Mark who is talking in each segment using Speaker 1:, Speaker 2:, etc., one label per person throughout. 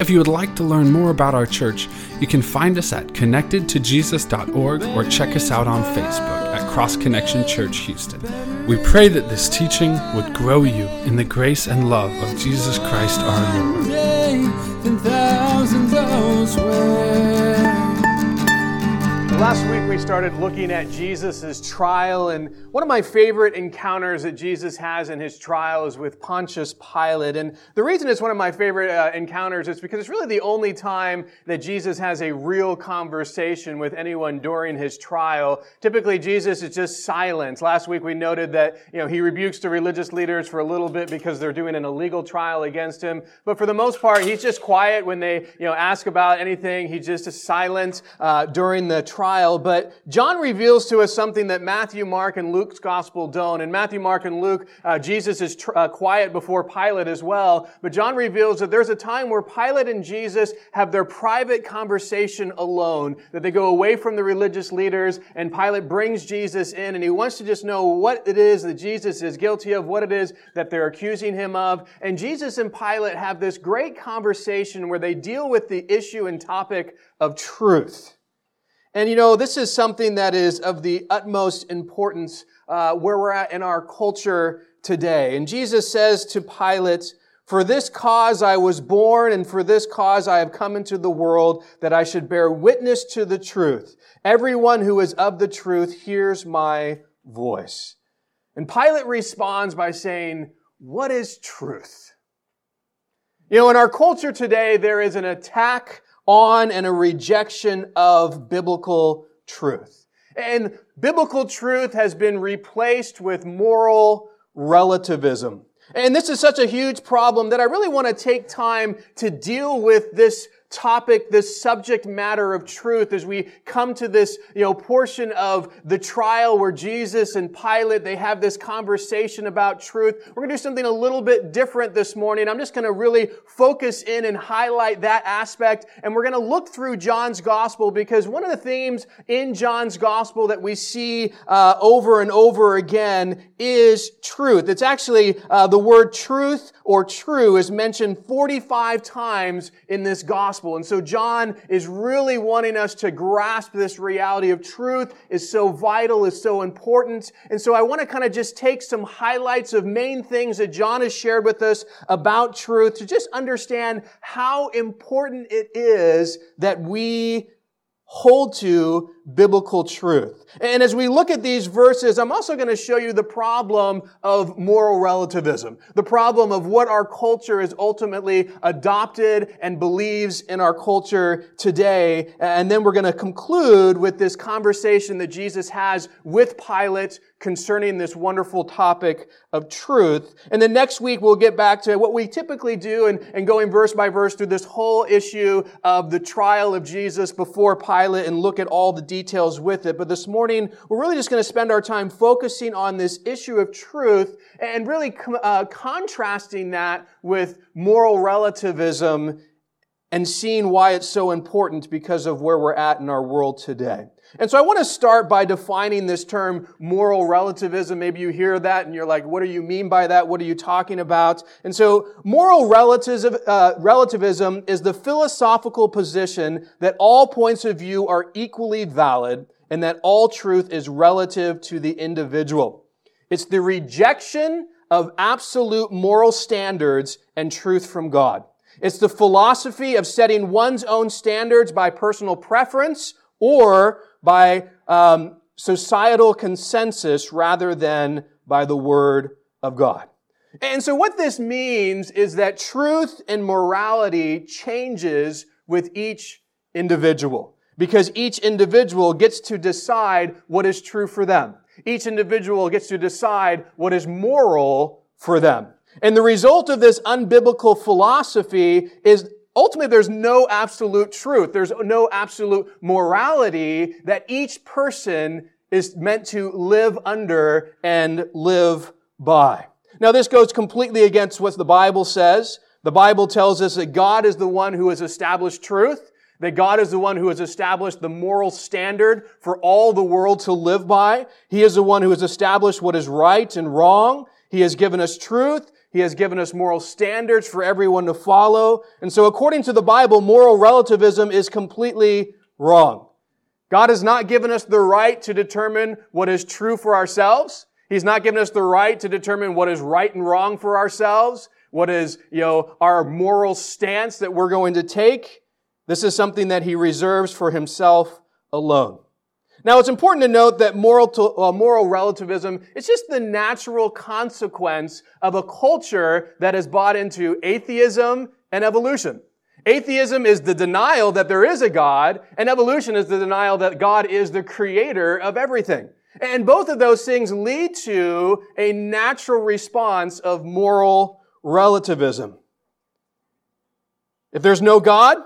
Speaker 1: If you would like to learn more about our church, you can find us at connectedtojesus.org or check us out on Facebook at Cross Connection Church Houston. We pray that this teaching would grow you in the grace and love of Jesus Christ our Lord.
Speaker 2: Last week we started looking at Jesus' trial, and one of my favorite encounters that Jesus has in his trial is with Pontius Pilate. And the reason it's one of my favorite uh, encounters is because it's really the only time that Jesus has a real conversation with anyone during his trial. Typically, Jesus is just silent. Last week we noted that you know he rebukes the religious leaders for a little bit because they're doing an illegal trial against him, but for the most part, he's just quiet when they you know ask about anything. He's just silent uh, during the trial. But John reveals to us something that Matthew, Mark, and Luke's gospel don't. In Matthew, Mark, and Luke, uh, Jesus is tr- uh, quiet before Pilate as well. But John reveals that there's a time where Pilate and Jesus have their private conversation alone, that they go away from the religious leaders, and Pilate brings Jesus in, and he wants to just know what it is that Jesus is guilty of, what it is that they're accusing him of. And Jesus and Pilate have this great conversation where they deal with the issue and topic of truth. And you know, this is something that is of the utmost importance uh, where we're at in our culture today. And Jesus says to Pilate, For this cause I was born, and for this cause I have come into the world, that I should bear witness to the truth. Everyone who is of the truth hears my voice. And Pilate responds by saying, What is truth? You know, in our culture today, there is an attack on and a rejection of biblical truth. And biblical truth has been replaced with moral relativism. And this is such a huge problem that I really want to take time to deal with this topic, this subject matter of truth as we come to this, you know, portion of the trial where Jesus and Pilate, they have this conversation about truth. We're going to do something a little bit different this morning. I'm just going to really focus in and highlight that aspect. And we're going to look through John's gospel because one of the themes in John's gospel that we see uh, over and over again is truth. It's actually uh, the word truth or true is mentioned 45 times in this gospel. And so John is really wanting us to grasp this reality of truth is so vital, is so important. And so I want to kind of just take some highlights of main things that John has shared with us about truth to just understand how important it is that we hold to biblical truth. And as we look at these verses, I'm also going to show you the problem of moral relativism, the problem of what our culture is ultimately adopted and believes in our culture today. And then we're going to conclude with this conversation that Jesus has with Pilate concerning this wonderful topic of truth. And then next week we'll get back to what we typically do and, and going verse by verse through this whole issue of the trial of Jesus before Pilate and look at all the details with it. But this morning we're really just going to spend our time focusing on this issue of truth and really uh, contrasting that with moral relativism and seeing why it's so important because of where we're at in our world today. And so I want to start by defining this term moral relativism. Maybe you hear that and you're like, what do you mean by that? What are you talking about? And so moral relativism, uh, relativism is the philosophical position that all points of view are equally valid and that all truth is relative to the individual. It's the rejection of absolute moral standards and truth from God. It's the philosophy of setting one's own standards by personal preference or by um, societal consensus rather than by the Word of God. And so what this means is that truth and morality changes with each individual because each individual gets to decide what is true for them. Each individual gets to decide what is moral for them. And the result of this unbiblical philosophy is ultimately there's no absolute truth. There's no absolute morality that each person is meant to live under and live by. Now this goes completely against what the Bible says. The Bible tells us that God is the one who has established truth, that God is the one who has established the moral standard for all the world to live by. He is the one who has established what is right and wrong. He has given us truth. He has given us moral standards for everyone to follow. And so according to the Bible, moral relativism is completely wrong. God has not given us the right to determine what is true for ourselves. He's not given us the right to determine what is right and wrong for ourselves, what is, you know, our moral stance that we're going to take. This is something that he reserves for himself alone. Now, it's important to note that moral, to, uh, moral relativism is just the natural consequence of a culture that has bought into atheism and evolution. Atheism is the denial that there is a God, and evolution is the denial that God is the creator of everything. And both of those things lead to a natural response of moral relativism. If there's no God,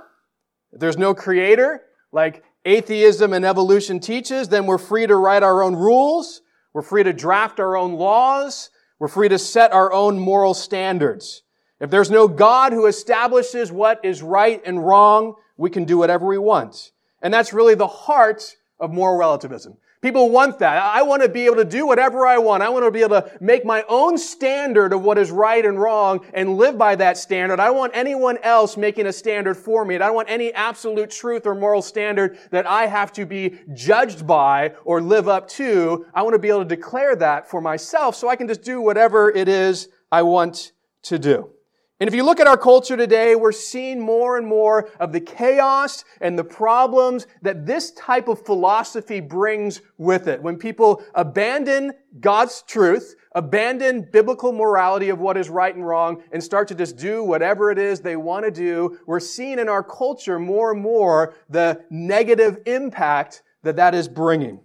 Speaker 2: if there's no creator, like atheism and evolution teaches, then we're free to write our own rules. We're free to draft our own laws. We're free to set our own moral standards. If there's no God who establishes what is right and wrong, we can do whatever we want. And that's really the heart of moral relativism. People want that. I want to be able to do whatever I want. I want to be able to make my own standard of what is right and wrong and live by that standard. I don't want anyone else making a standard for me. I don't want any absolute truth or moral standard that I have to be judged by or live up to. I want to be able to declare that for myself so I can just do whatever it is I want to do. And if you look at our culture today, we're seeing more and more of the chaos and the problems that this type of philosophy brings with it. When people abandon God's truth, abandon biblical morality of what is right and wrong, and start to just do whatever it is they want to do, we're seeing in our culture more and more the negative impact that that is bringing.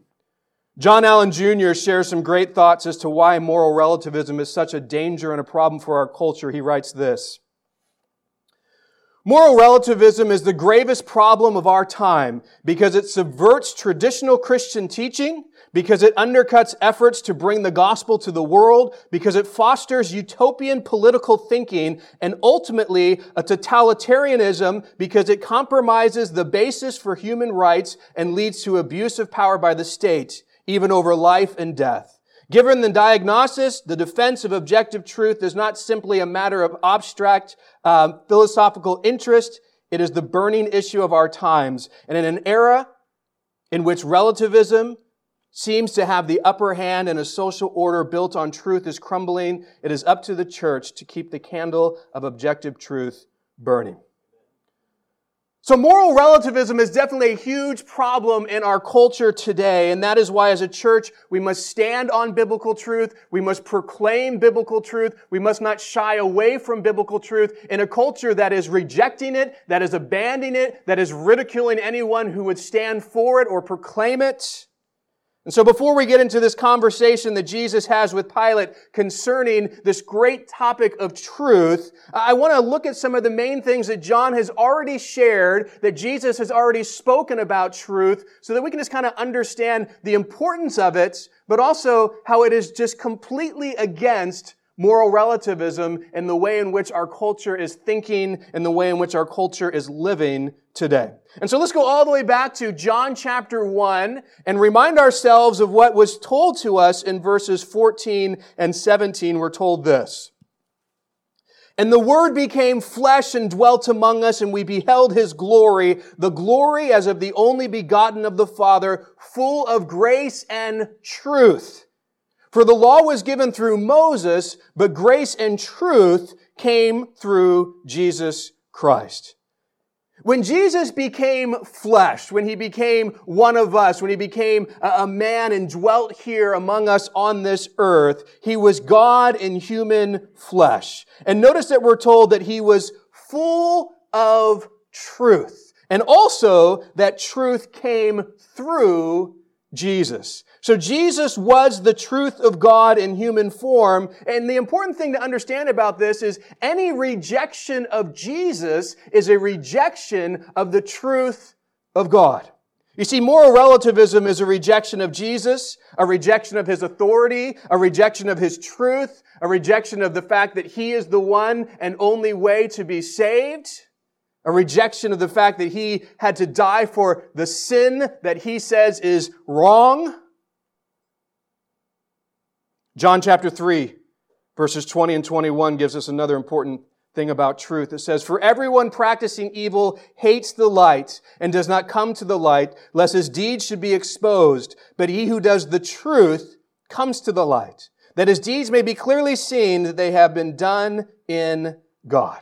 Speaker 2: John Allen Jr. shares some great thoughts as to why moral relativism is such a danger and a problem for our culture. He writes this. Moral relativism is the gravest problem of our time because it subverts traditional Christian teaching, because it undercuts efforts to bring the gospel to the world, because it fosters utopian political thinking, and ultimately a totalitarianism because it compromises the basis for human rights and leads to abuse of power by the state even over life and death. Given the diagnosis, the defense of objective truth is not simply a matter of abstract um, philosophical interest. It is the burning issue of our times. And in an era in which relativism seems to have the upper hand and a social order built on truth is crumbling, it is up to the church to keep the candle of objective truth burning. So moral relativism is definitely a huge problem in our culture today, and that is why as a church, we must stand on biblical truth, we must proclaim biblical truth, we must not shy away from biblical truth in a culture that is rejecting it, that is abandoning it, that is ridiculing anyone who would stand for it or proclaim it. And so before we get into this conversation that Jesus has with Pilate concerning this great topic of truth, I want to look at some of the main things that John has already shared, that Jesus has already spoken about truth, so that we can just kind of understand the importance of it, but also how it is just completely against moral relativism and the way in which our culture is thinking and the way in which our culture is living today. And so let's go all the way back to John chapter 1 and remind ourselves of what was told to us in verses 14 and 17. We're told this. And the Word became flesh and dwelt among us, and we beheld His glory, the glory as of the only begotten of the Father, full of grace and truth. For the law was given through Moses, but grace and truth came through Jesus Christ. When Jesus became flesh, when he became one of us, when he became a, man and dwelt here among us on this earth, he was God in human flesh. And notice that we're told that he was full of truth. And also that truth came through Jesus. So Jesus was the truth of God in human form. And the important thing to understand about this is any rejection of Jesus is a rejection of the truth of God. You see, moral relativism is a rejection of Jesus, a rejection of his authority, a rejection of his truth, a rejection of the fact that he is the one and only way to be saved, a rejection of the fact that he had to die for the sin that he says is wrong. John chapter 3, verses 20 and 21 gives us another important thing about truth. It says, For everyone practicing evil hates the light and does not come to the light, lest his deeds should be exposed. But he who does the truth comes to the light, that his deeds may be clearly seen that they have been done in God.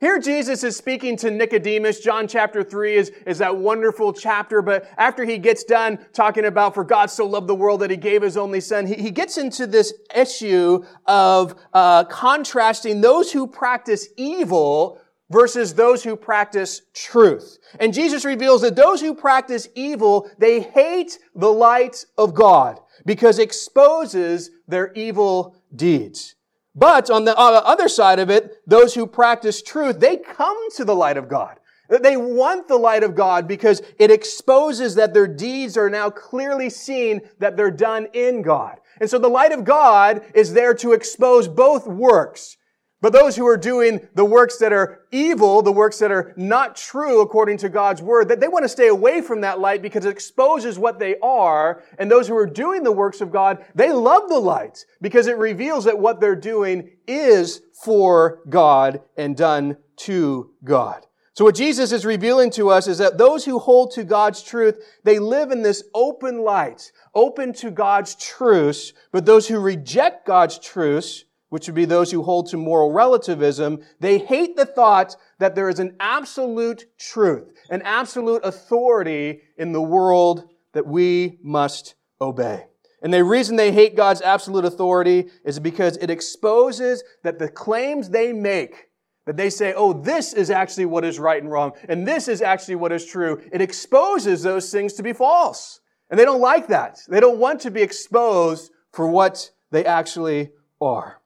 Speaker 2: Here Jesus is speaking to Nicodemus. John chapter 3 is, is that wonderful chapter, but after he gets done talking about for God so loved the world that he gave his only son, he, he gets into this issue of uh, contrasting those who practice evil versus those who practice truth. And Jesus reveals that those who practice evil, they hate the light of God because it exposes their evil deeds. But on the uh, other side of it, those who practice truth, they come to the light of God. They want the light of God because it exposes that their deeds are now clearly seen that they're done in God. And so the light of God is there to expose both works. But those who are doing the works that are evil, the works that are not true according to God's word, that they want to stay away from that light because it exposes what they are. And those who are doing the works of God, they love the light because it reveals that what they're doing is for God and done to God. So what Jesus is revealing to us is that those who hold to God's truth, they live in this open light, open to God's truths, but those who reject God's truths, which would be those who hold to moral relativism, they hate the thought that there is an absolute truth, an absolute authority in the world that we must obey. And the reason they hate God's absolute authority is because it exposes that the claims they make, that they say, oh, this is actually what is right and wrong, and this is actually what is true, it exposes those things to be false. And they don't like that. They don't want to be exposed for what they actually are.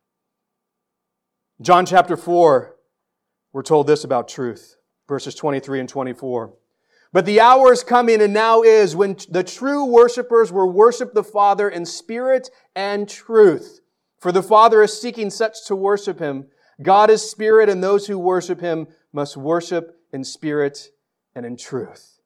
Speaker 2: John chapter 4, we're told this about truth, verses 23 and 24. But the hour is coming and now is when the true worshipers will worship the Father in spirit and truth. For the Father is seeking such to worship him. God is spirit and those who worship him must worship in spirit and in truth.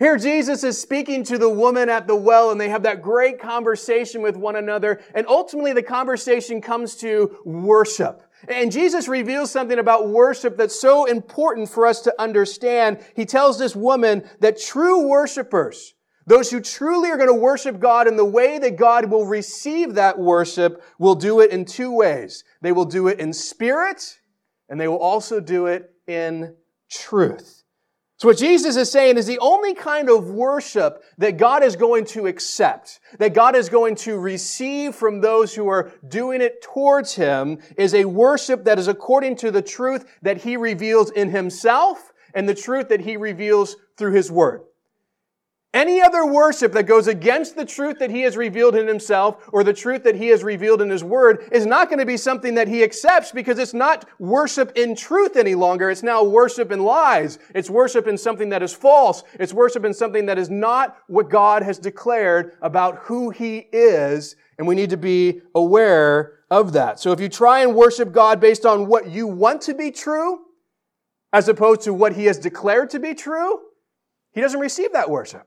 Speaker 2: Here Jesus is speaking to the woman at the well and they have that great conversation with one another. And ultimately the conversation comes to worship. And Jesus reveals something about worship that's so important for us to understand. He tells this woman that true worshipers, those who truly are going to worship God in the way that God will receive that worship, will do it in two ways. They will do it in spirit, and they will also do it in truth. So what Jesus is saying is the only kind of worship that God is going to accept, that God is going to receive from those who are doing it towards Him is a worship that is according to the truth that He reveals in Himself and the truth that He reveals through His Word. Any other worship that goes against the truth that he has revealed in himself or the truth that he has revealed in his word is not going to be something that he accepts because it's not worship in truth any longer. It's now worship in lies. It's worship in something that is false. It's worship in something that is not what God has declared about who he is. And we need to be aware of that. So if you try and worship God based on what you want to be true, as opposed to what he has declared to be true, he doesn't receive that worship.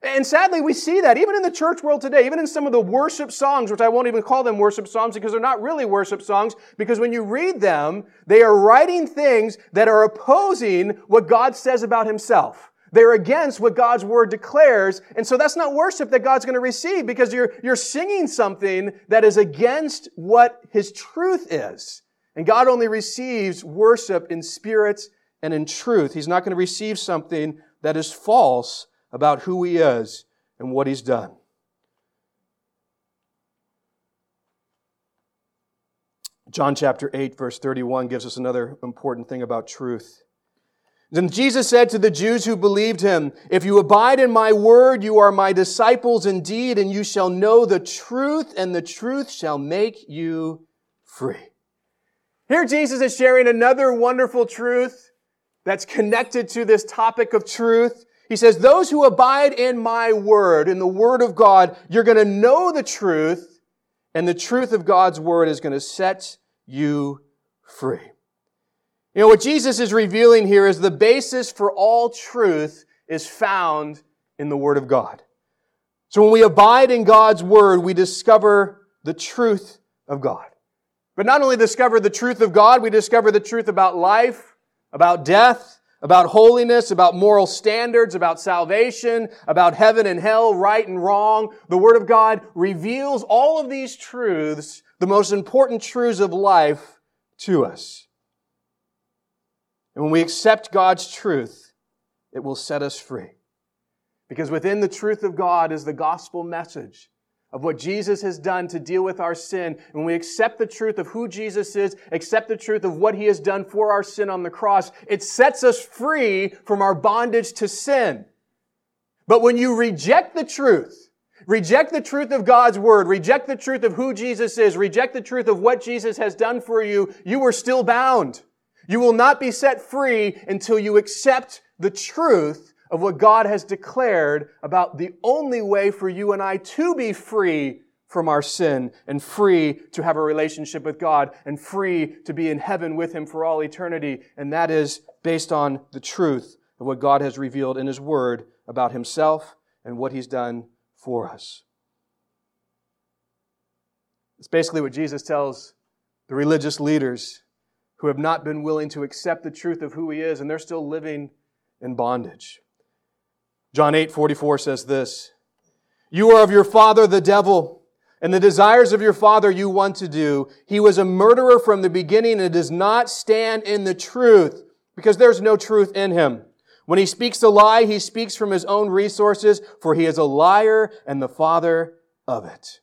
Speaker 2: And sadly, we see that even in the church world today, even in some of the worship songs, which I won't even call them worship songs because they're not really worship songs, because when you read them, they are writing things that are opposing what God says about himself. They're against what God's word declares. And so that's not worship that God's going to receive because you're, you're singing something that is against what his truth is. And God only receives worship in spirit and in truth. He's not going to receive something that is false about who he is and what he's done. John chapter 8, verse 31 gives us another important thing about truth. Then Jesus said to the Jews who believed him, If you abide in my word, you are my disciples indeed, and you shall know the truth, and the truth shall make you free. Here Jesus is sharing another wonderful truth that's connected to this topic of truth. He says, those who abide in my word, in the word of God, you're going to know the truth, and the truth of God's word is going to set you free. You know, what Jesus is revealing here is the basis for all truth is found in the Word of God. So when we abide in God's Word, we discover the truth of God. But not only discover the truth of God, we discover the truth about life, about death, about holiness, about moral standards, about salvation, about heaven and hell, right and wrong. The Word of God reveals all of these truths, the most important truths of life, to us. And when we accept God's truth, it will set us free. Because within the truth of God is the gospel message of what Jesus has done to deal with our sin. When we accept the truth of who Jesus is, accept the truth of what he has done for our sin on the cross, it sets us free from our bondage to sin. But when you reject the truth, reject the truth of God's word, reject the truth of who Jesus is, reject the truth of what Jesus has done for you, you are still bound. You will not be set free until you accept the truth of what God has declared about the only way for you and I to be free from our sin and free to have a relationship with God and free to be in heaven with Him for all eternity. And that is based on the truth of what God has revealed in His Word about Himself and what He's done for us. It's basically what Jesus tells the religious leaders who have not been willing to accept the truth of who he is, and they're still living in bondage. John 8 44 says this You are of your father, the devil, and the desires of your father you want to do. He was a murderer from the beginning and does not stand in the truth because there's no truth in him. When he speaks a lie, he speaks from his own resources, for he is a liar and the father of it.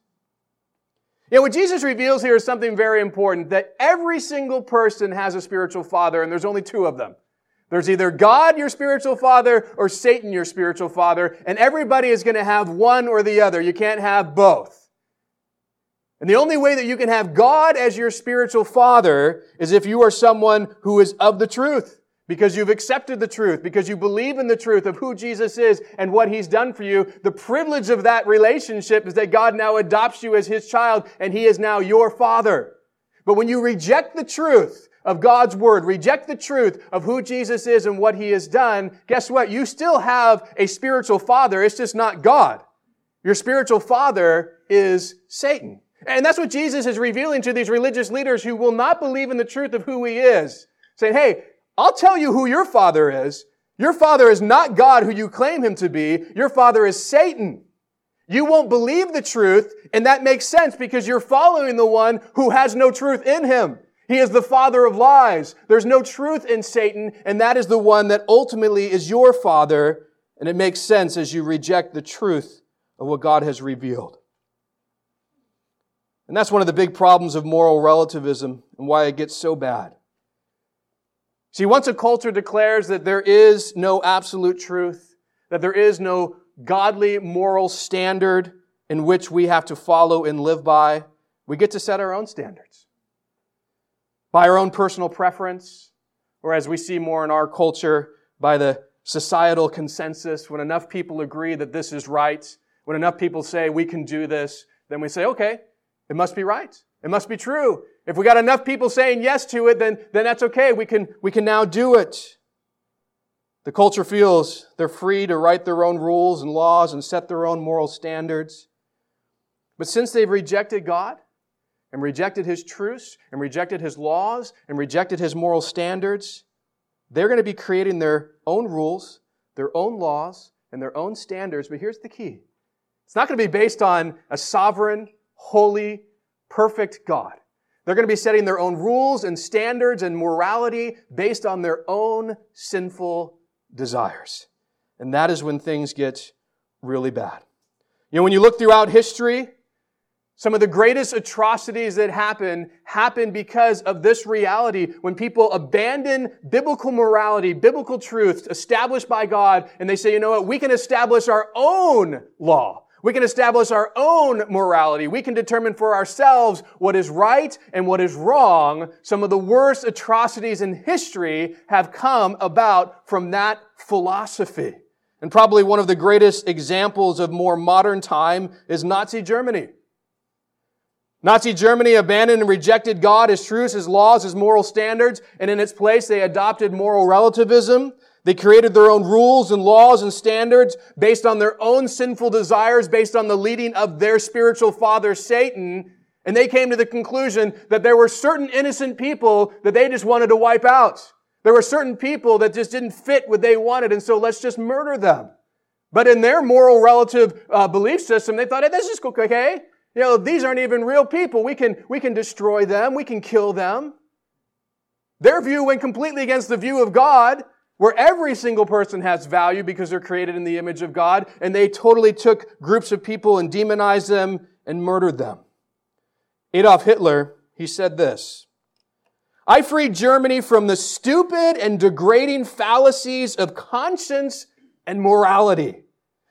Speaker 2: You know, what Jesus reveals here is something very important that every single person has a spiritual father, and there's only two of them. There's either God, your spiritual father, or Satan, your spiritual father, and everybody is going to have one or the other. You can't have both. And the only way that you can have God as your spiritual father is if you are someone who is of the truth because you've accepted the truth, because you believe in the truth of who Jesus is and what he's done for you, the privilege of that relationship is that God now adopts you as his child and he is now your father. But when you reject the truth of God's word, reject the truth of who Jesus is and what he has done, guess what? You still have a spiritual father. It's just not God. Your spiritual father is Satan. And that's what Jesus is revealing to these religious leaders who will not believe in the truth of who he is. Saying, hey, I'll tell you who your father is. Your father is not God who you claim him to be. Your father is Satan. You won't believe the truth, and that makes sense because you're following the one who has no truth in him. He is the father of lies. There's no truth in Satan, and that is the one that ultimately is your father, and it makes sense as you reject the truth of what God has revealed. And that's one of the big problems of moral relativism and why it gets so bad. See, once a culture declares that there is no absolute truth, that there is no godly moral standard in which we have to follow and live by, we get to set our own standards. By our own personal preference, or as we see more in our culture, by the societal consensus, when enough people agree that this is right, when enough people say we can do this, then we say, okay, it must be right. It must be true. If we got enough people saying yes to it, then, then that's okay. We can, we can now do it. The culture feels they're free to write their own rules and laws and set their own moral standards. But since they've rejected God and rejected His truths and rejected His laws and rejected His moral standards, they're going to be creating their own rules, their own laws, and their own standards. But here's the key it's not going to be based on a sovereign, holy, perfect God. They're going to be setting their own rules and standards and morality based on their own sinful desires. And that is when things get really bad. You know, when you look throughout history, Some of the greatest atrocities that happen happen because of this reality when people abandon biblical morality, biblical truth established by God, and they say, you know what, we can establish our own law. We can establish our own morality. We can determine for ourselves what is right and what is wrong. Some of the worst atrocities in history have come about from that philosophy. And probably one of the greatest examples of more modern time is Nazi Germany. Nazi Germany abandoned and rejected God, His truths, His laws, His moral standards, and in its place they adopted moral relativism. They created their own rules and laws and standards based on their own sinful desires, based on the leading of their spiritual father, Satan. And they came to the conclusion that there were certain innocent people that they just wanted to wipe out. There were certain people that just didn't fit what they wanted, and so let's just murder them. But in their moral relative uh, belief system, they thought, hey, this is okay. You know, these aren't even real people. We can, we can destroy them. We can kill them. Their view went completely against the view of God, where every single person has value because they're created in the image of God, and they totally took groups of people and demonized them and murdered them. Adolf Hitler, he said this, I freed Germany from the stupid and degrading fallacies of conscience and morality.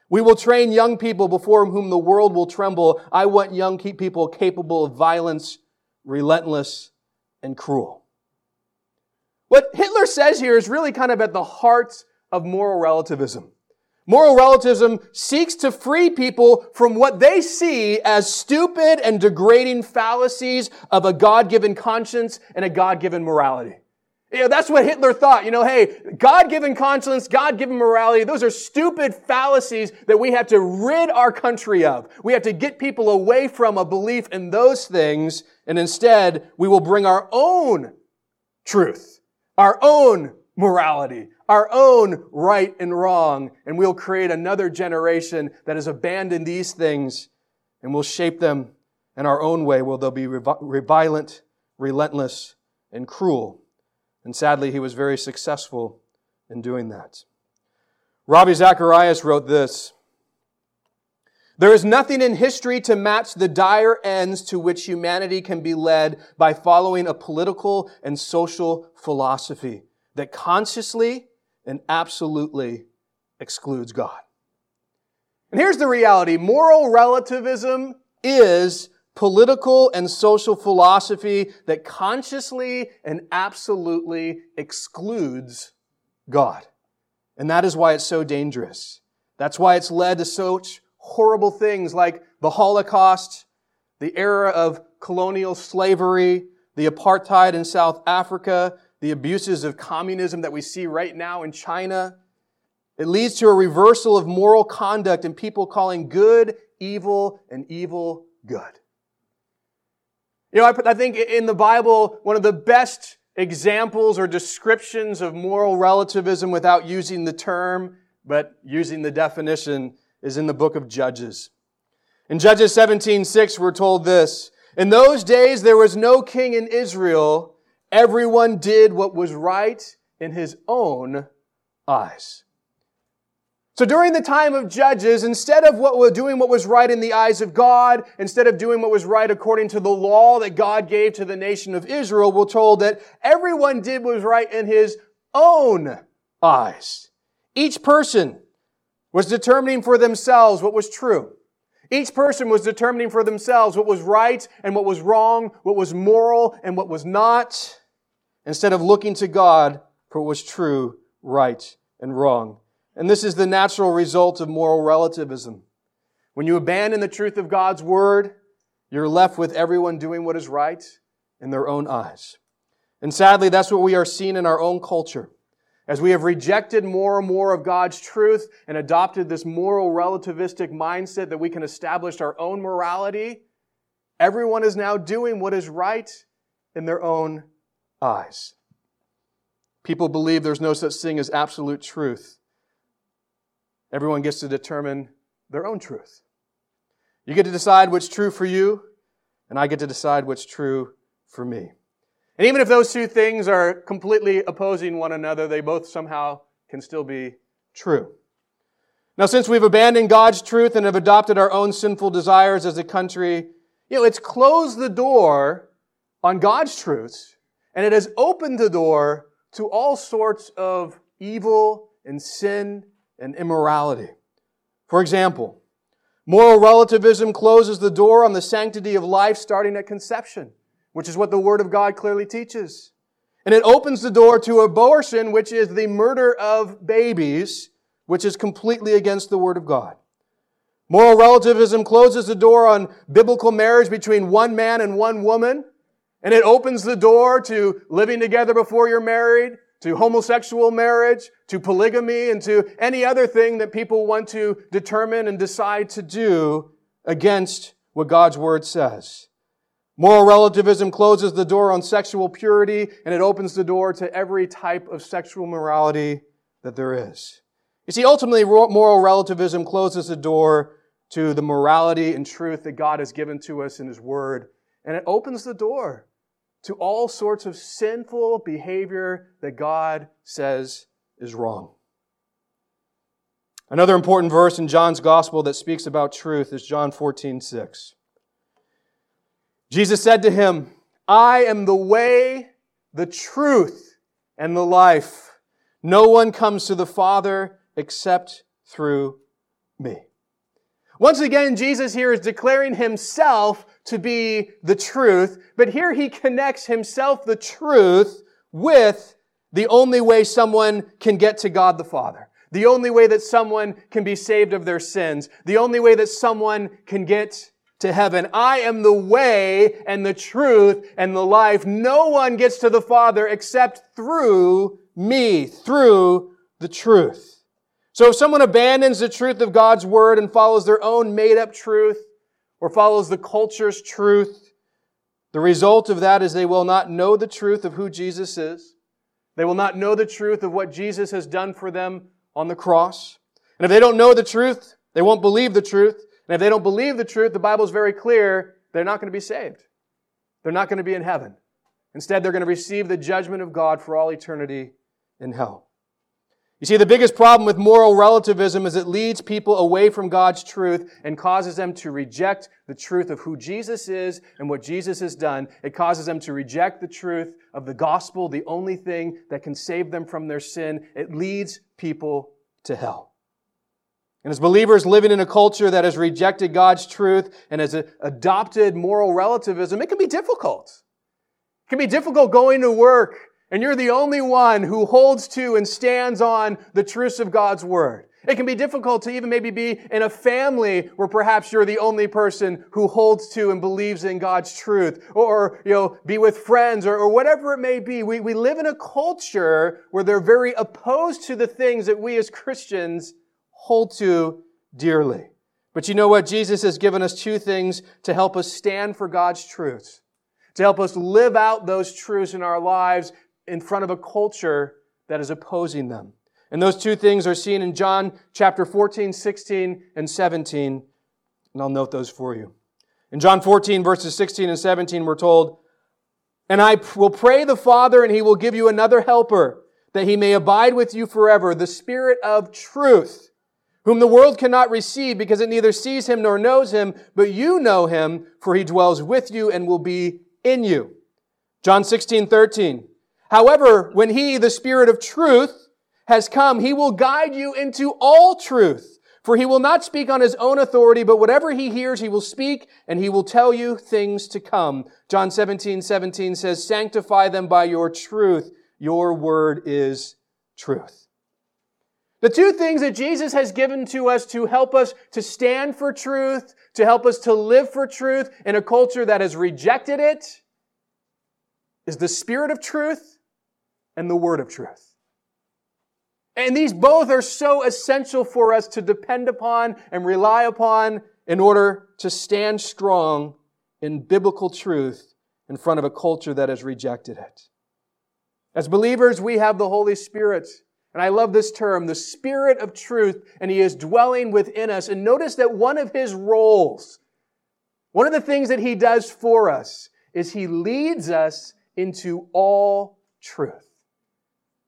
Speaker 2: We will train young people before whom the world will tremble. I want young people capable of violence, relentless, and cruel. What Hitler says here is really kind of at the heart of moral relativism. Moral relativism seeks to free people from what they see as stupid and degrading fallacies of a God-given conscience and a God-given morality. You know, that's what Hitler thought. You know, hey, God-given conscience, God-given morality, those are stupid fallacies that we have to rid our country of. We have to get people away from a belief in those things, and instead, we will bring our own truth, our own morality, our own right and wrong, and we'll create another generation that has abandoned these things, and we'll shape them in our own way, where they'll be violent, relentless, and cruel. And sadly, he was very successful in doing that. Ravi Zacharias wrote this There is nothing in history to match the dire ends to which humanity can be led by following a political and social philosophy that consciously and absolutely excludes God. And here's the reality moral relativism is political and social philosophy that consciously and absolutely excludes God. And that is why it's so dangerous. That's why it's led to such horrible things like the Holocaust, the era of colonial slavery, the apartheid in South Africa, the abuses of communism that we see right now in China. It leads to a reversal of moral conduct and people calling good evil and evil good. You know, I, I think in the Bible, one of the best examples or descriptions of moral relativism without using the term, but using the definition is in the book of Judges. In Judges 17:6 we're told this, in those days there was no king in Israel, everyone did what was right in his own eyes. So during the time of Judges, instead of what, doing what was right in the eyes of God, instead of doing what was right according to the law that God gave to the nation of Israel, we're told that everyone did what was right in his own eyes. Each person was determining for themselves what was true. Each person was determining for themselves what was right and what was wrong, what was moral and what was not, instead of looking to God for what was true, right, and wrong. And this is the natural result of moral relativism. When you abandon the truth of God's word, you're left with everyone doing what is right in their own eyes. And sadly, that's what we are seeing in our own culture. As we have rejected more and more of God's truth and adopted this moral relativistic mindset that we can establish our own morality, everyone is now doing what is right in their own eyes. People believe there's no such thing as absolute truth. Everyone gets to determine their own truth. You get to decide what's true for you, and I get to decide what's true for me. And even if those two things are completely opposing one another, they both somehow can still be true. Now, since we've abandoned God's truth and have adopted our own sinful desires as a country, You know, it's closed the door on God's truths, and it has opened the door to all sorts of evil and sin and immorality. For example, moral relativism closes the door on the sanctity of life starting at conception, which is what the Word of God clearly teaches. And it opens the door to abortion, which is the murder of babies, which is completely against the Word of God. Moral relativism closes the door on biblical marriage between one man and one woman, and it opens the door to living together before you're married, to homosexual marriage, to polygamy, and to any other thing that people want to determine and decide to do against what God's Word says. Moral relativism closes the door on sexual purity and it opens the door to every type of sexual morality that there is. You see, ultimately, moral relativism closes the door to the morality and truth that God has given to us in His Word, and it opens the door to all sorts of sinful behavior that God says is wrong. Another important verse in John's Gospel that speaks about truth is John 14, 6. Jesus said to him, I am the way, the truth, and the life. No one comes to the Father except through me. Once again, Jesus here is declaring himself to be the truth, but here he connects himself, the truth, with the only way someone can get to God the Father. The only way that someone can be saved of their sins. The only way that someone can get to heaven. I am the way and the truth and the life. No one gets to the Father except through me, through the truth. So if someone abandons the truth of God's word and follows their own made up truth or follows the culture's truth, the result of that is they will not know the truth of who Jesus is. They will not know the truth of what Jesus has done for them on the cross. And if they don't know the truth, they won't believe the truth. And if they don't believe the truth, the Bible is very clear, they're not going to be saved. They're not going to be in heaven. Instead, they're going to receive the judgment of God for all eternity in hell. You see, the biggest problem with moral relativism is it leads people away from God's truth and causes them to reject the truth of who Jesus is and what Jesus has done. It causes them to reject the truth of the gospel, the only thing that can save them from their sin. It leads people to hell. And as believers living in a culture that has rejected God's truth and has adopted moral relativism, it can be difficult. It can be difficult going to work and you're the only one who holds to and stands on the truths of God's Word. It can be difficult to even maybe be in a family where perhaps you're the only person who holds to and believes in God's truth. Or, you know, be with friends or, or whatever it may be. We, we live in a culture where they're very opposed to the things that we as Christians hold to dearly. But you know what? Jesus has given us two things to help us stand for God's truth, to help us live out those truths in our lives in front of a culture that is opposing them. And those two things are seen in John chapter 14, 16, and 17. And I'll note those for you. In John 14, verses 16 and 17, we're told, And I will pray the Father, and he will give you another helper, that he may abide with you forever, the Spirit of truth, whom the world cannot receive because it neither sees him nor knows him, but you know him, for he dwells with you and will be in you. John 16, 13. However, when He, the Spirit of truth, has come, He will guide you into all truth. For He will not speak on His own authority, but whatever He hears, He will speak, and He will tell you things to come. John 17, 17 says, Sanctify them by your truth. Your word is truth. The two things that Jesus has given to us to help us to stand for truth, to help us to live for truth in a culture that has rejected it, is the Spirit of truth and the word of truth. And these both are so essential for us to depend upon and rely upon in order to stand strong in biblical truth in front of a culture that has rejected it. As believers, we have the Holy Spirit. And I love this term, the Spirit of truth, and He is dwelling within us. And notice that one of His roles, one of the things that He does for us, is He leads us into all truth.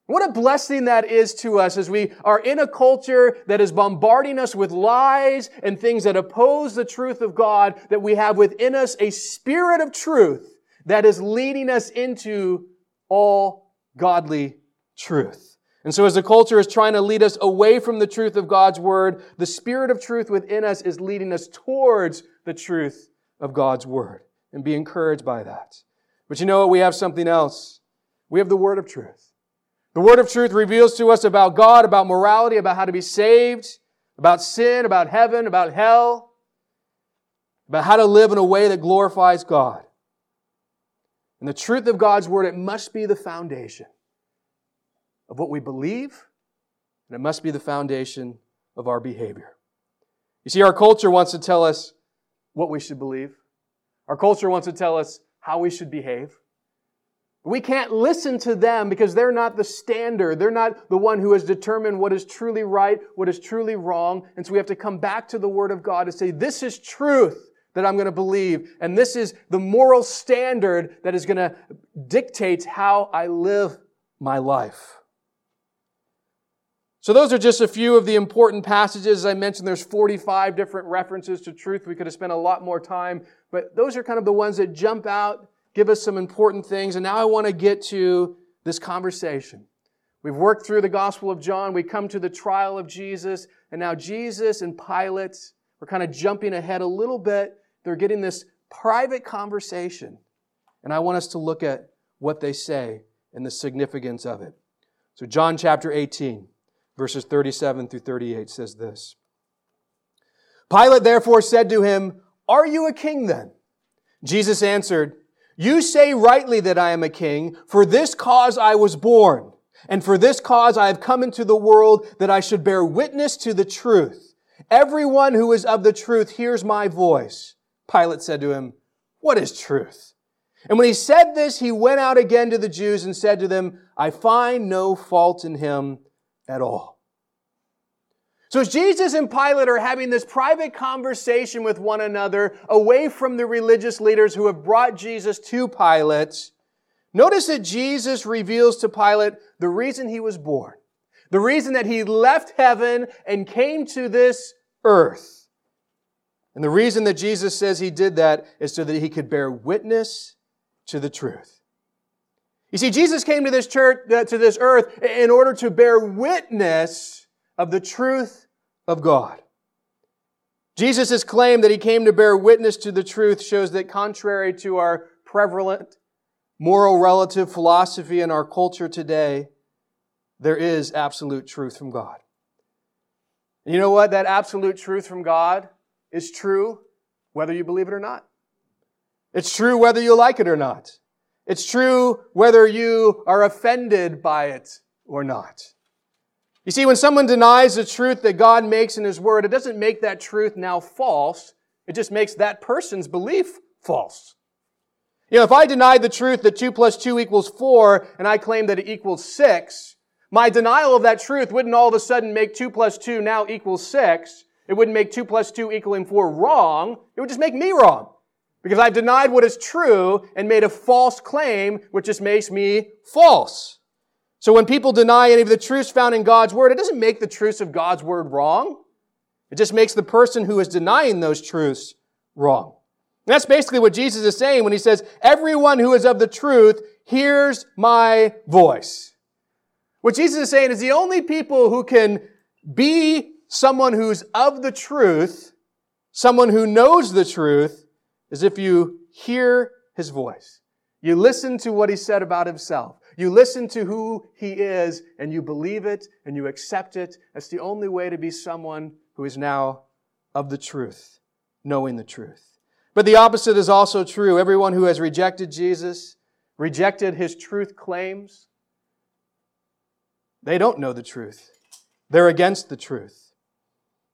Speaker 2: What a blessing that is to us as we are in a culture that is bombarding us with lies and things that oppose the truth of God, that we have within us a spirit of truth that is leading us into all godly truth. And so as the culture is trying to lead us away from the truth of God's word, the spirit of truth within us is leading us towards the truth of God's word. And be encouraged by that. But you know what? We have something else. We have the word of truth. The word of truth reveals to us about God, about morality, about how to be saved, about sin, about heaven, about hell, about how to live in a way that glorifies God. And the truth of God's word, it must be the foundation of what we believe, and it must be the foundation of our behavior. You see, our culture wants to tell us what we should believe. Our culture wants to tell us how we should behave. We can't listen to them because they're not the standard. They're not the one who has determined what is truly right, what is truly wrong. And so we have to come back to the Word of God and say, this is truth that I'm going to believe. And this is the moral standard that is going to dictate how I live my life. So those are just a few of the important passages. As I mentioned, there's 45 different references to truth. We could have spent a lot more time, but those are kind of the ones that jump out, give us some important things. And now I want to get to this conversation. We've worked through the Gospel of John. We come to the trial of Jesus. And now Jesus and Pilate, we're kind of jumping ahead a little bit they're getting this private conversation. And I want us to look at what they say and the significance of it. So, John chapter 18, verses 37 through 38 says this Pilate therefore said to him, Are you a king then? Jesus answered, You say rightly that I am a king. For this cause I was born, and for this cause I have come into the world that I should bear witness to the truth. Everyone who is of the truth hears my voice. Pilate said to him, What is truth? And when he said this, he went out again to the Jews and said to them, I find no fault in him at all. So as Jesus and Pilate are having this private conversation with one another away from the religious leaders who have brought Jesus to Pilate, notice that Jesus reveals to Pilate the reason he was born, the reason that he left heaven and came to this earth. And the reason that Jesus says he did that is so that he could bear witness to the truth. You see, Jesus came to this church, uh, to this earth in order to bear witness of the truth of God. Jesus' claim that he came to bear witness to the truth shows that contrary to our prevalent moral relative philosophy in our culture today, there is absolute truth from God. You know what? That absolute truth from God is true whether you believe it or not. It's true whether you like it or not. It's true whether you are offended by it or not. You see, when someone denies the truth that God makes in His Word, it doesn't make that truth now false. It just makes that person's belief false. You know, if I denied the truth that 2 plus 2 equals 4 and I claim that it equals 6, my denial of that truth wouldn't all of a sudden make 2 plus 2 now equals 6. It wouldn't make 2 plus 2 equaling 4 wrong. It would just make me wrong. Because I've denied what is true and made a false claim, which just makes me false. So when people deny any of the truths found in God's Word, it doesn't make the truths of God's Word wrong. It just makes the person who is denying those truths wrong. And that's basically what Jesus is saying when he says, everyone who is of the truth hears my voice. What Jesus is saying is the only people who can be someone who's of the truth, someone who knows the truth, is if you hear his voice. You listen to what he said about himself. You listen to who he is and you believe it and you accept it. That's the only way to be someone who is now of the truth, knowing the truth. But the opposite is also true. Everyone who has rejected Jesus, rejected his truth claims, they don't know the truth. They're against the truth.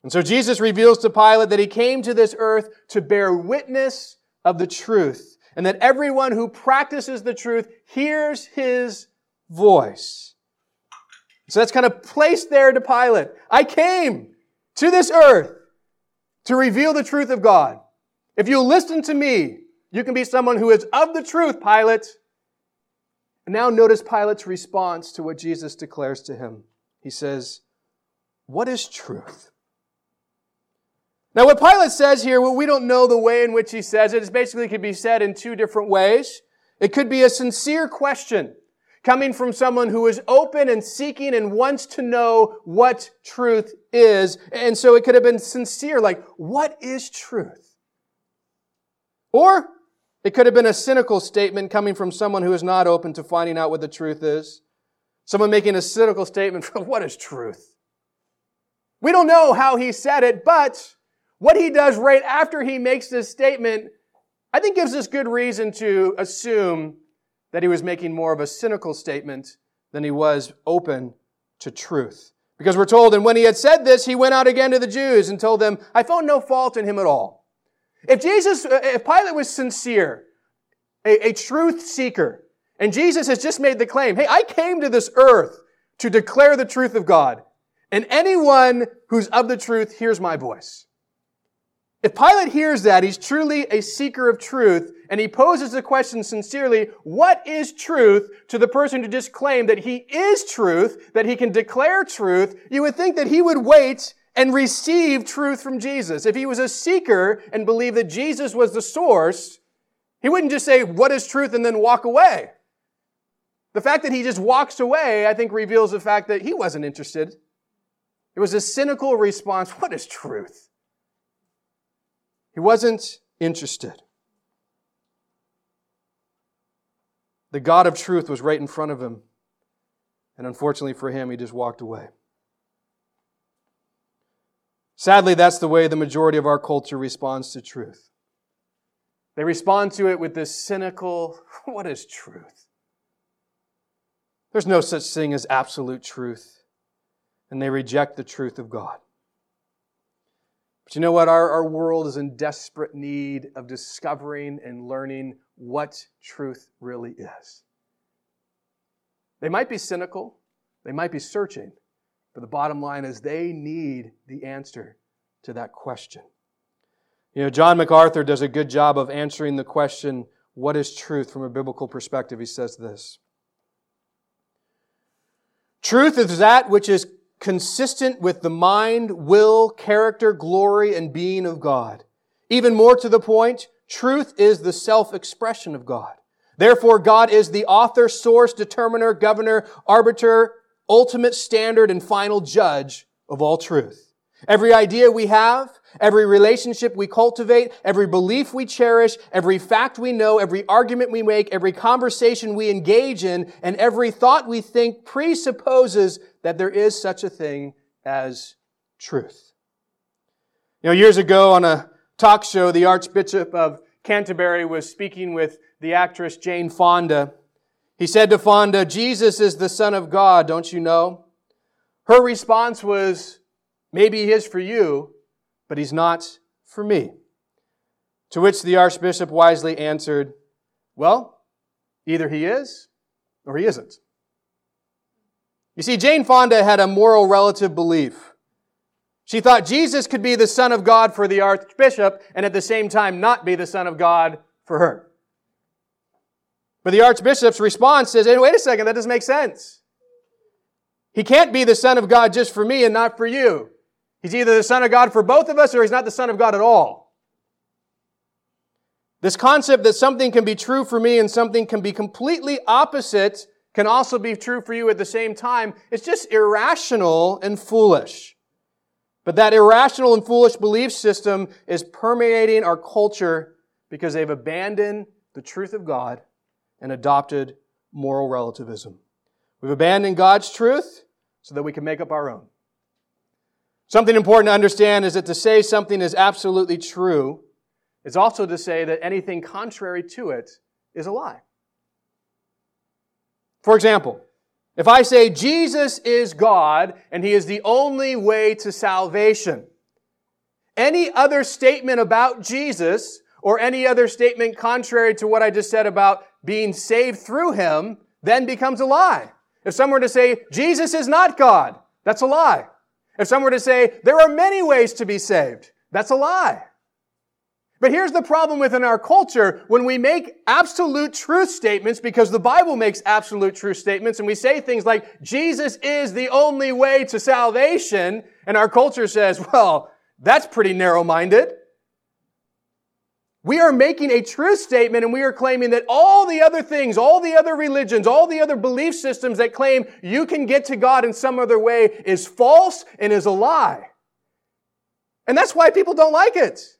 Speaker 2: And so Jesus reveals to Pilate that he came to this earth to bear witness of the truth, and that everyone who practices the truth hears his voice. So that's kind of placed there to Pilate. I came to this earth to reveal the truth of God. If you listen to me, you can be someone who is of the truth, Pilate, And now notice Pilate's response to what Jesus declares to him. He says, What is truth? Now, what Pilate says here, well, we don't know the way in which he says it. It basically could be said in two different ways. It could be a sincere question coming from someone who is open and seeking and wants to know what truth is. And so it could have been sincere, like, what is truth? Or it could have been a cynical statement coming from someone who is not open to finding out what the truth is. Someone making a cynical statement from what is truth? We don't know how he said it, but what he does right after he makes this statement, I think gives us good reason to assume that he was making more of a cynical statement than he was open to truth. Because we're told, and when he had said this, he went out again to the Jews and told them, I found no fault in him at all. If Jesus, uh, if Pilate was sincere, a, a truth seeker, and Jesus has just made the claim, hey, I came to this earth to declare the truth of God, and anyone who's of the truth hears my voice. If Pilate hears that, he's truly a seeker of truth, and he poses the question sincerely, what is truth to the person who just claimed that he is truth, that he can declare truth, you would think that he would wait and receive truth from Jesus. If he was a seeker and believed that Jesus was the source, he wouldn't just say, what is truth, and then walk away. The fact that he just walks away, I think, reveals the fact that he wasn't interested. It was a cynical response. What is truth? He wasn't interested. The God of truth was right in front of him. And unfortunately for him, he just walked away. Sadly, that's the way the majority of our culture responds to truth. They respond to it with this cynical, what is truth? There's no such thing as absolute truth. And they reject the truth of God. But you know what? Our, our world is in desperate need of discovering and learning what truth really is. They might be cynical, they might be searching, but the bottom line is they need the answer to that question. You know, John MacArthur does a good job of answering the question, what is truth from a biblical perspective? He says this Truth is that which is consistent with the mind, will, character, glory, and being of God. Even more to the point, truth is the self-expression of God. Therefore, God is the author, source, determiner, governor, arbiter, ultimate standard, and final judge of all truth. Every idea we have, every relationship we cultivate, every belief we cherish, every fact we know, every argument we make, every conversation we engage in, and every thought we think presupposes that there is such a thing as truth. You know, years ago on a talk show, the Archbishop of Canterbury was speaking with the actress Jane Fonda. He said to Fonda, Jesus is the Son of God, don't you know? Her response was, maybe he is for you, but he's not for me. To which the Archbishop wisely answered, well, either he is or he isn't. You see, Jane Fonda had a moral relative belief. She thought Jesus could be the Son of God for the Archbishop and at the same time not be the Son of God for her. But the Archbishop's response says, hey, wait a second, that doesn't make sense. He can't be the Son of God just for me and not for you. He's either the Son of God for both of us or he's not the Son of God at all. This concept that something can be true for me and something can be completely opposite can also be true for you at the same time. It's just irrational and foolish. But that irrational and foolish belief system is permeating our culture because they've abandoned the truth of God and adopted moral relativism. We've abandoned God's truth so that we can make up our own. Something important to understand is that to say something is absolutely true is also to say that anything contrary to it is a lie. For example, if I say Jesus is God and He is the only way to salvation, any other statement about Jesus or any other statement contrary to what I just said about being saved through Him then becomes a lie. If someone were to say Jesus is not God, that's a lie. If someone were to say there are many ways to be saved, that's a lie. But here's the problem within our culture. When we make absolute truth statements, because the Bible makes absolute truth statements, and we say things like, Jesus is the only way to salvation, and our culture says, well, that's pretty narrow-minded. We are making a truth statement and we are claiming that all the other things, all the other religions, all the other belief systems that claim you can get to God in some other way is false and is a lie. And that's why people don't like it.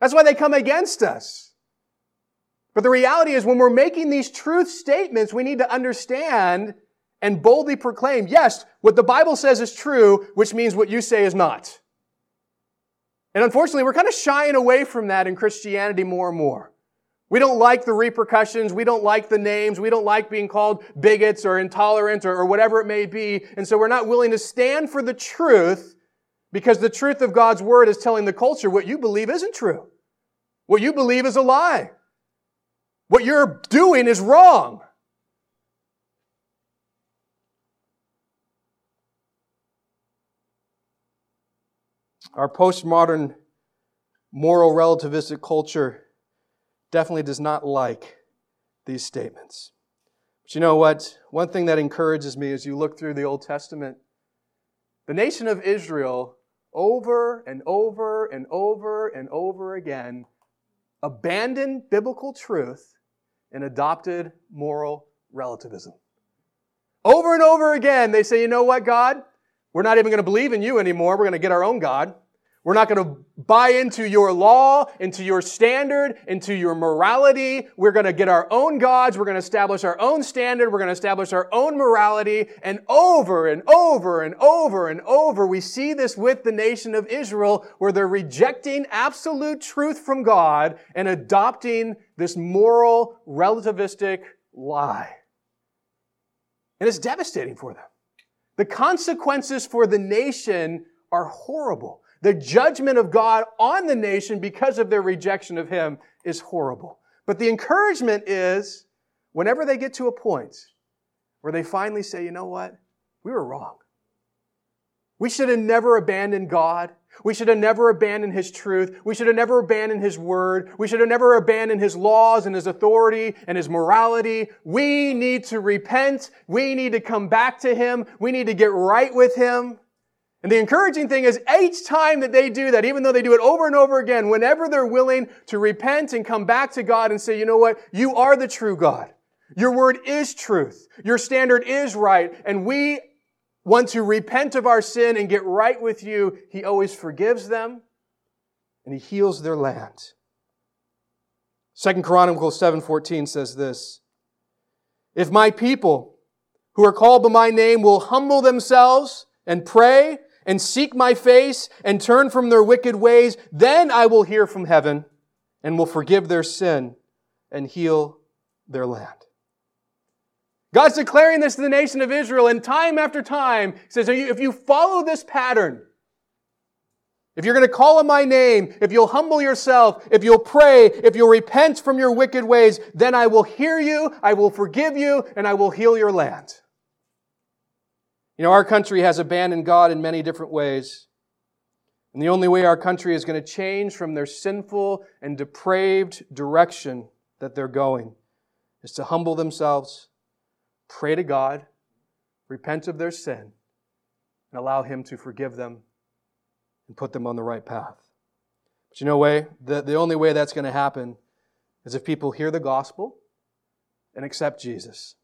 Speaker 2: That's why they come against us. But the reality is when we're making these truth statements, we need to understand and boldly proclaim, yes, what the Bible says is true, which means what you say is not. And unfortunately, we're kind of shying away from that in Christianity more and more. We don't like the repercussions. We don't like the names. We don't like being called bigots or intolerant or, or, whatever it may be. And so we're not willing to stand for the truth because the truth of God's word is telling the culture what you believe isn't true. What you believe is a lie. What you're doing is wrong. Our postmodern moral relativistic culture definitely does not like these statements. But you know what? One thing that encourages me as you look through the Old Testament, the nation of Israel, over and over and over and over again, abandoned biblical truth and adopted moral relativism. Over and over again, they say, you know what, God? We're not even going to believe in you anymore. We're going to get our own God. We're not going to buy into your law, into your standard, into your morality. We're going to get our own gods. We're going to establish our own standard. We're going to establish our own morality. And over and over and over and over, we see this with the nation of Israel where they're rejecting absolute truth from God and adopting this moral relativistic lie. And it's devastating for them. The consequences for the nation are horrible. The judgment of God on the nation because of their rejection of Him is horrible. But the encouragement is whenever they get to a point where they finally say, you know what? We were wrong. We should have never abandoned God. We should have never abandoned His truth. We should have never abandoned His word. We should have never abandoned His laws and His authority and His morality. We need to repent. We need to come back to Him. We need to get right with Him. And the encouraging thing is each time that they do that, even though they do it over and over again, whenever they're willing to repent and come back to God and say, you know what? You are the true God. Your word is truth. Your standard is right. And we want to repent of our sin and get right with you. He always forgives them and he heals their land. Second Chronicles 7:14 says this: If my people who are called by my name will humble themselves and pray and seek my face and turn from their wicked ways, then I will hear from heaven and will forgive their sin and heal their land. God's declaring this to the nation of Israel, and time after time He says, if you follow this pattern, if you're going to call on my name, if you'll humble yourself, if you'll pray, if you'll repent from your wicked ways, then I will hear you, I will forgive you, and I will heal your land. You know, our country has abandoned God in many different ways. And the only way our country is going to change from their sinful and depraved direction that they're going is to humble themselves, pray to God, repent of their sin, and allow Him to forgive them and put them on the right path. But you know, way the, the only way that's going to happen is if people hear the gospel and accept Jesus.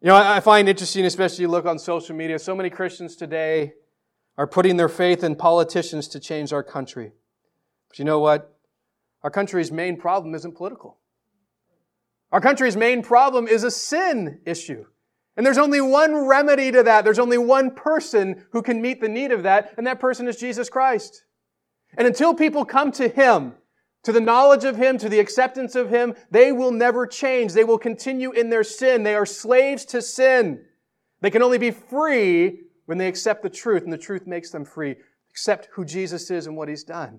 Speaker 2: You know, I find interesting, especially you look on social media, so many Christians today are putting their faith in politicians to change our country. But you know what? Our country's main problem isn't political. Our country's main problem is a sin issue. And there's only one remedy to that. There's only one person who can meet the need of that, and that person is Jesus Christ. And until people come to Him, to the knowledge of Him, to the acceptance of Him, they will never change. They will continue in their sin. They are slaves to sin. They can only be free when they accept the truth, and the truth makes them free. Accept who Jesus is and what He's done.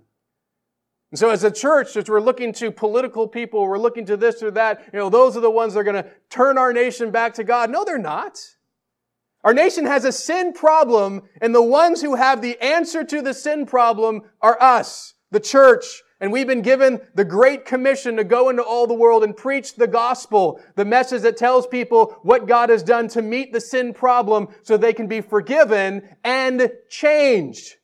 Speaker 2: And so as a church, as we're looking to political people, we're looking to this or that, you know, those are the ones that are going to turn our nation back to God. No, they're not. Our nation has a sin problem, and the ones who have the answer to the sin problem are us, the church, And we've been given the great commission to go into all the world and preach the gospel, the message that tells people what God has done to meet the sin problem so they can be forgiven and changed.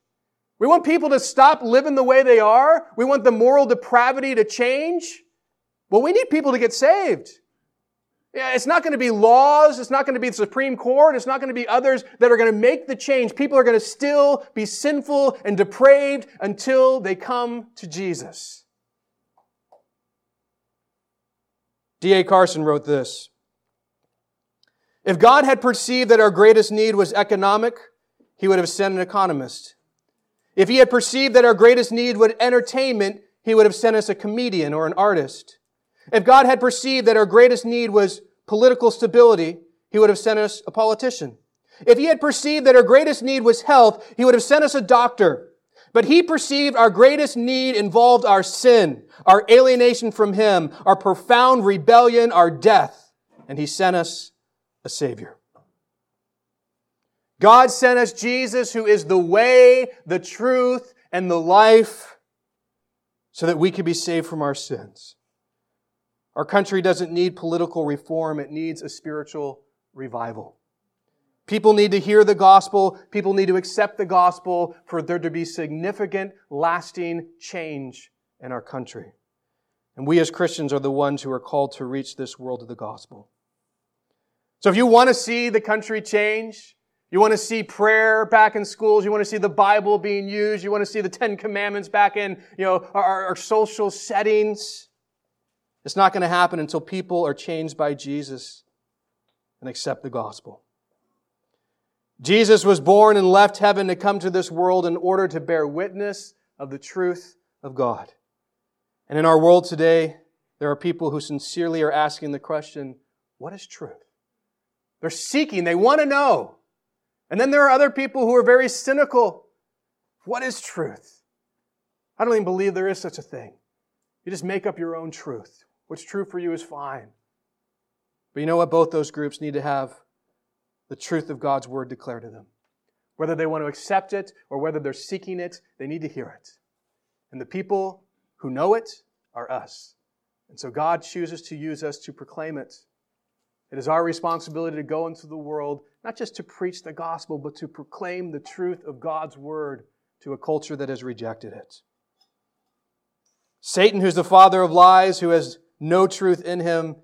Speaker 2: We want people to stop living the way they are. We want the moral depravity to change. Well, we need people to get saved. Yeah, it's not going to be laws. It's not going to be the Supreme Court. It's not going to be others that are going to make the change. People are going to still be sinful and depraved until they come to Jesus. D.A. Carson wrote this. If God had perceived that our greatest need was economic, he would have sent an economist. If he had perceived that our greatest need was entertainment, he would have sent us a comedian or an artist. If God had perceived that our greatest need was political stability, he would have sent us a politician. If he had perceived that our greatest need was health, he would have sent us a doctor. But he perceived our greatest need involved our sin, our alienation from him, our profound rebellion, our death, and he sent us a savior. God sent us Jesus, who is the way, the truth, and the life, so that we could be saved from our sins. Our country doesn't need political reform, it needs a spiritual revival. People need to hear the gospel. People need to accept the gospel for there to be significant, lasting change in our country. And we as Christians are the ones who are called to reach this world of the gospel. So if you want to see the country change, you want to see prayer back in schools, you want to see the Bible being used, you want to see the Ten Commandments back in, you know, our, our social settings, it's not going to happen until people are changed by Jesus and accept the gospel. Jesus was born and left heaven to come to this world in order to bear witness of the truth of God. And in our world today, there are people who sincerely are asking the question, what is truth? They're seeking, they want to know. And then there are other people who are very cynical. What is truth? I don't even believe there is such a thing. You just make up your own truth. What's true for you is fine. But you know what? Both those groups need to have the truth of God's word declared to them. Whether they want to accept it or whether they're seeking it, they need to hear it. And the people who know it are us. And so God chooses to use us to proclaim it. It is our responsibility to go into the world, not just to preach the gospel, but to proclaim the truth of God's word to a culture that has rejected it. Satan, who's the father of lies, who has no truth in him.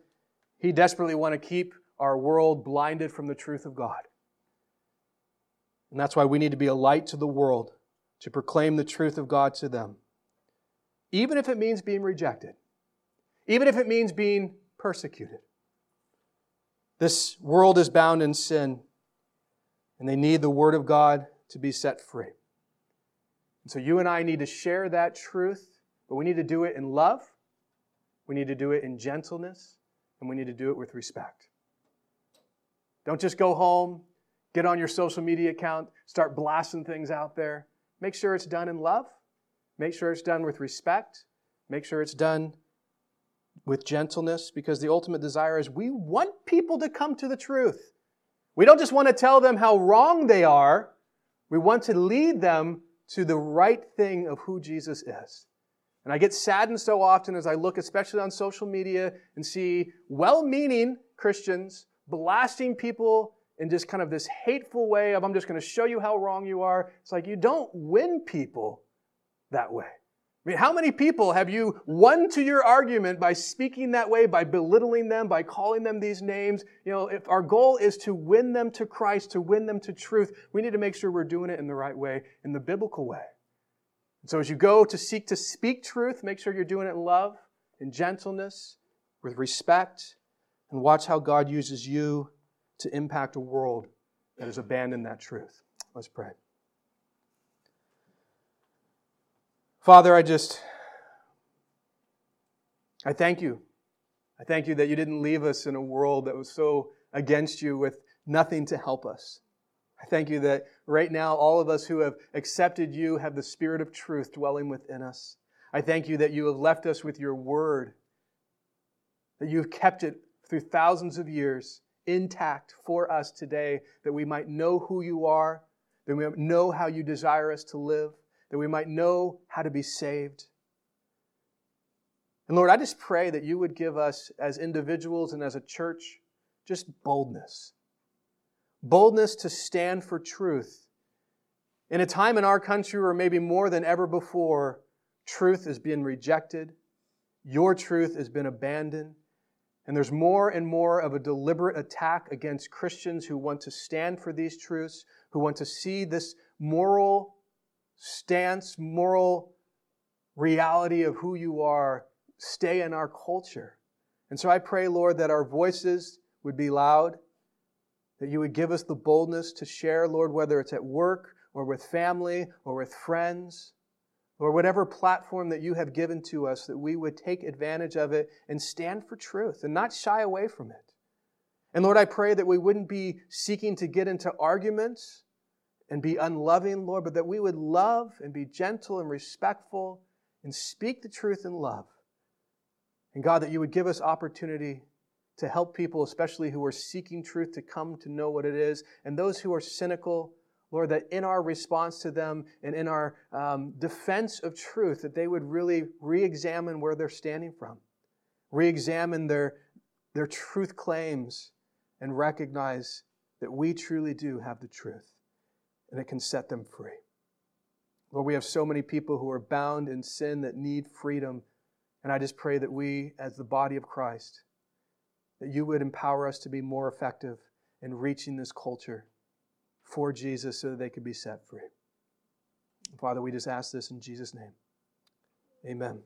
Speaker 2: He desperately want to keep our world blinded from the truth of God. And that's why we need to be a light to the world, to proclaim the truth of God to them. Even if it means being rejected, even if it means being persecuted. This world is bound in sin, and they need the Word of God to be set free. And so you and I need to share that truth, but we need to do it in love we need to do it in gentleness, and we need to do it with respect. Don't just go home, get on your social media account, start blasting things out there. Make sure it's done in love. Make sure it's done with respect. Make sure it's done with gentleness because the ultimate desire is we want people to come to the truth. We don't just want to tell them how wrong they are, we want to lead them to the right thing of who Jesus is. And I get saddened so often as I look, especially on social media, and see well meaning Christians blasting people in just kind of this hateful way of, I'm just going to show you how wrong you are. It's like you don't win people that way. I mean, how many people have you won to your argument by speaking that way, by belittling them, by calling them these names? You know, if our goal is to win them to Christ, to win them to truth, we need to make sure we're doing it in the right way, in the biblical way. So as you go to seek to speak truth, make sure you're doing it in love, in gentleness, with respect, and watch how God uses you to impact a world that has abandoned that truth. Let's pray. Father, I just, I thank you. I thank you that you didn't leave us in a world that was so against you with nothing to help us. I thank you that right now all of us who have accepted you have the Spirit of truth dwelling within us. I thank you that you have left us with your word, that you've kept it through thousands of years intact for us today, that we might know who you are, that we might know how you desire us to live, that we might know how to be saved. And Lord, I just pray that you would give us as individuals and as a church just boldness. Boldness to stand for truth. In a time in our country where maybe more than ever before, truth is being rejected, your truth has been abandoned, and there's more and more of a deliberate attack against Christians who want to stand for these truths, who want to see this moral stance, moral reality of who you are stay in our culture. And so I pray, Lord, that our voices would be loud, that you would give us the boldness to share, Lord, whether it's at work or with family or with friends or whatever platform that you have given to us, that we would take advantage of it and stand for truth and not shy away from it. And Lord, I pray that we wouldn't be seeking to get into arguments and be unloving, Lord, but that we would love and be gentle and respectful and speak the truth in love. And God, that you would give us opportunity to help people, especially who are seeking truth, to come to know what it is, and those who are cynical, Lord, that in our response to them and in our um, defense of truth, that they would really re examine where they're standing from, re examine their, their truth claims, and recognize that we truly do have the truth and it can set them free. Lord, we have so many people who are bound in sin that need freedom. And I just pray that we, as the body of Christ, that you would empower us to be more effective in reaching this culture for Jesus so that they could be set free. Father, we just ask this in Jesus' name. Amen.